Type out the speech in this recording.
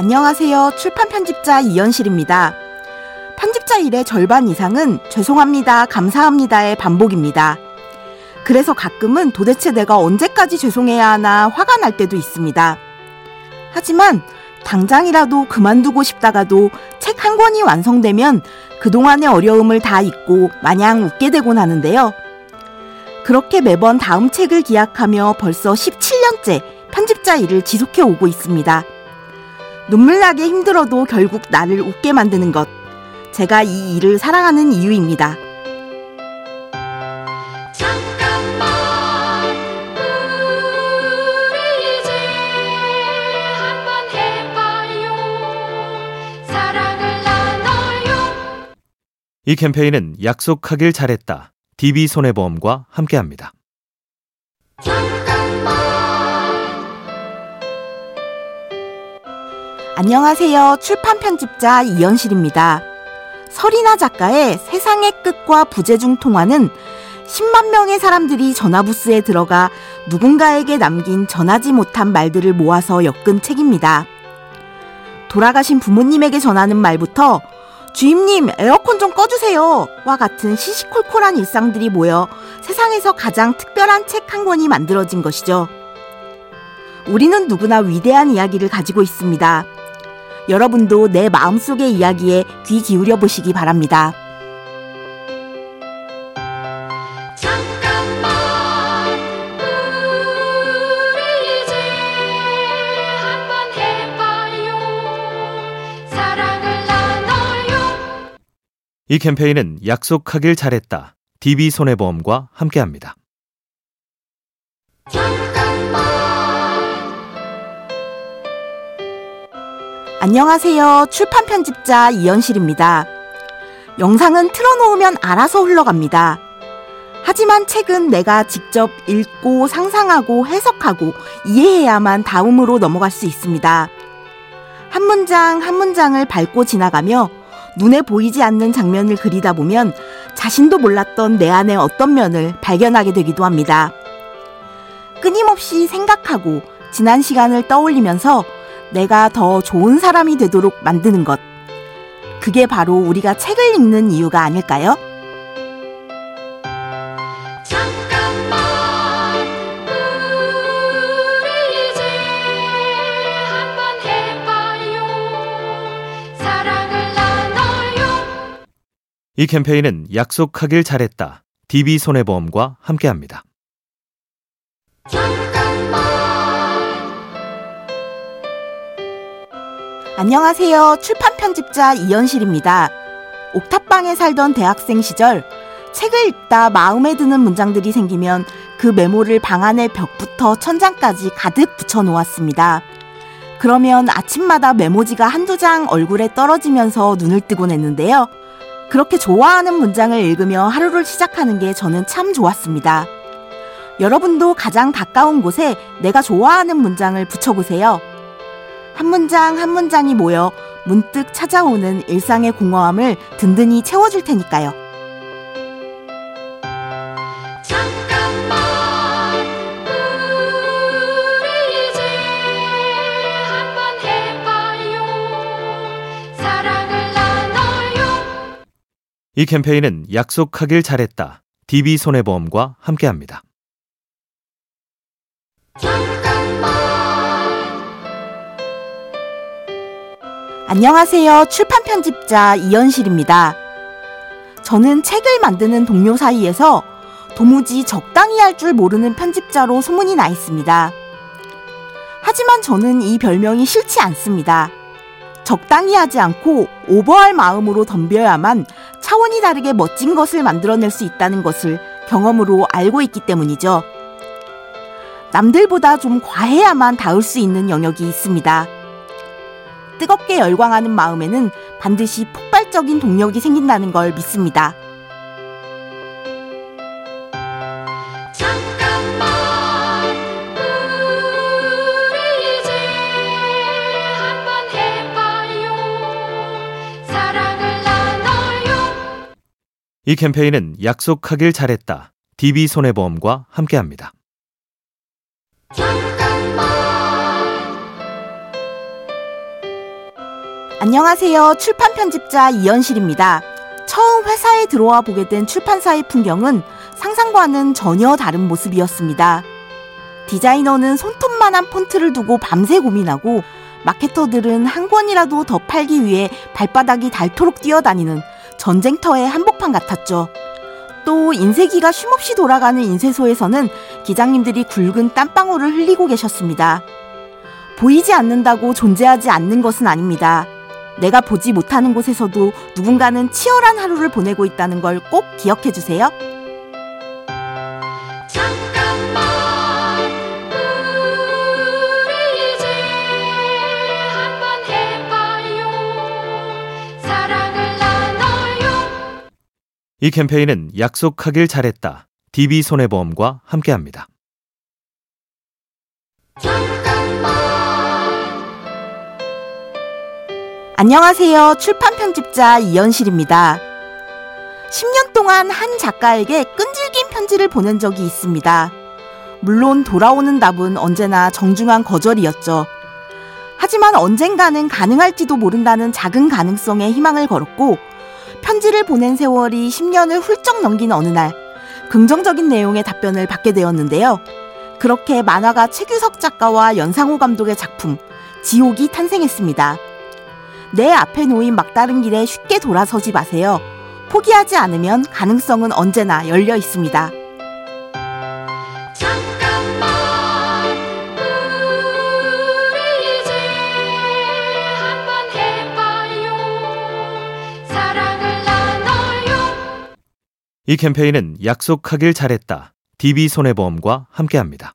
안녕하세요. 출판 편집자 이연실입니다. 편집자 일의 절반 이상은 죄송합니다, 감사합니다의 반복입니다. 그래서 가끔은 도대체 내가 언제까지 죄송해야 하나 화가 날 때도 있습니다. 하지만 당장이라도 그만두고 싶다가도 책 한 권이 완성되면 그동안의 어려움을 다 잊고 마냥 웃게 되곤 하는데요. 그렇게 매번 다음 책을 기약하며 벌써 17년째 편집자 일을 지속해 오고 있습니다. 눈물 나게 힘들어도 결국 나를 웃게 만드는 것. 제가 이 일을 사랑하는 이유입니다. 잠깐만 우리 이제 한번 해봐요 사랑을 나눠요 이 캠페인은 약속하길 잘했다. DB손해보험과 함께합니다. 안녕하세요. 출판 편집자 이연실입니다. 설이나 작가의 세상의 끝과 부재중 통화는 10만 명의 사람들이 전화부스에 들어가 누군가에게 남긴 전하지 못한 말들을 모아서 엮은 책입니다. 돌아가신 부모님에게 전하는 말부터 주임님 에어컨 좀 꺼주세요 와 같은 시시콜콜한 일상들이 모여 세상에서 가장 특별한 책 한 권이 만들어진 것이죠. 우리는 누구나 위대한 이야기를 가지고 있습니다. 여러분도 내 마음속의 이야기에 귀 기울여 보시기 바랍니다. 잠깐만 우리 이제 한번 해봐요 사랑을 나눠요 이 캠페인은 약속하길 잘했다. DB손해보험과 함께합니다. 안녕하세요. 출판 편집자 이연실입니다. 영상은 틀어놓으면 알아서 흘러갑니다. 하지만 책은 내가 직접 읽고 상상하고 해석하고 이해해야만 다음으로 넘어갈 수 있습니다. 한 문장 한 문장을 밟고 지나가며 눈에 보이지 않는 장면을 그리다 보면 자신도 몰랐던 내 안의 어떤 면을 발견하게 되기도 합니다. 끊임없이 생각하고 지난 시간을 떠올리면서 내가 더 좋은 사람이 되도록 만드는 것. 그게 바로 우리가 책을 읽는 이유가 아닐까요? 잠깐만 우리 이제 한번 해봐요 사랑을 나눠요 이 캠페인은 약속하길 잘했다. DB손해보험과 함께합니다. 안녕하세요. 출판 편집자 이연실입니다. 옥탑방에 살던 대학생 시절 책을 읽다 마음에 드는 문장들이 생기면 그 메모를 방 안의 벽부터 천장까지 가득 붙여 놓았습니다. 그러면 아침마다 메모지가 한두 장 얼굴에 떨어지면서 눈을 뜨곤 했는데요. 그렇게 좋아하는 문장을 읽으며 하루를 시작하는 게 저는 참 좋았습니다. 여러분도 가장 가까운 곳에 내가 좋아하는 문장을 붙여보세요. 한 문장 한 문장이 모여 문득 찾아오는 일상의 공허함을 든든히 채워줄 테니까요. 잠깐만 우리 이제 한번 해봐요 사랑을 나눠요 이 캠페인은 약속하길 잘했다. DB손해보험과 함께합니다. 안녕하세요. 출판 편집자 이연실입니다. 저는 책을 만드는 동료 사이에서 도무지 적당히 할 줄 모르는 편집자로 소문이 나 있습니다. 하지만 저는 이 별명이 싫지 않습니다. 적당히 하지 않고 오버할 마음으로 덤벼야만 차원이 다르게 멋진 것을 만들어낼 수 있다는 것을 경험으로 알고 있기 때문이죠. 남들보다 좀 과해야만 닿을 수 있는 영역이 있습니다. 뜨겁게 열광하는 마음에는 반드시 폭발적인 동력이 생긴다는 걸 믿습니다. 잠깐만 우리 이제 한번 해봐요 사랑을 나눠요 이 캠페인은 약속하길 잘했다. DB손해보험과 함께합니다. 안녕하세요. 출판 편집자 이연실입니다. 처음 회사에 들어와 보게 된 출판사의 풍경은 상상과는 전혀 다른 모습이었습니다. 디자이너는 손톱만한 폰트를 두고 밤새 고민하고 마케터들은 한 권이라도 더 팔기 위해 발바닥이 닳도록 뛰어다니는 전쟁터의 한복판 같았죠. 또 인쇄기가 쉼없이 돌아가는 인쇄소에서는 기장님들이 굵은 땀방울을 흘리고 계셨습니다. 보이지 않는다고 존재하지 않는 것은 아닙니다. 내가 보지 못하는 곳에서도 누군가는 치열한 하루를 보내고 있다는 걸 꼭 기억해 주세요. 잠깐만 우리 이제 한번 해봐요 사랑을 나눠요 이 캠페인은 약속하길 잘했다. DB손해보험과 함께합니다. 안녕하세요. 출판 편집자 이연실입니다. 10년 동안 한 작가에게 끈질긴 편지를 보낸 적이 있습니다. 물론 돌아오는 답은 언제나 정중한 거절이었죠. 하지만 언젠가는 가능할지도 모른다는 작은 가능성에 희망을 걸었고, 편지를 보낸 세월이 10년을 훌쩍 넘긴 어느 날, 긍정적인 내용의 답변을 받게 되었는데요. 그렇게 만화가 최규석 작가와 연상호 감독의 작품, 지옥이 탄생했습니다. 내 앞에 놓인 막다른 길에 쉽게 돌아서지 마세요. 포기하지 않으면 가능성은 언제나 열려 있습니다. 잠깐만 우리 이제 한번 해봐요 사랑을 나눠요 이 캠페인은 약속하길 잘했다. DB손해보험과 함께합니다.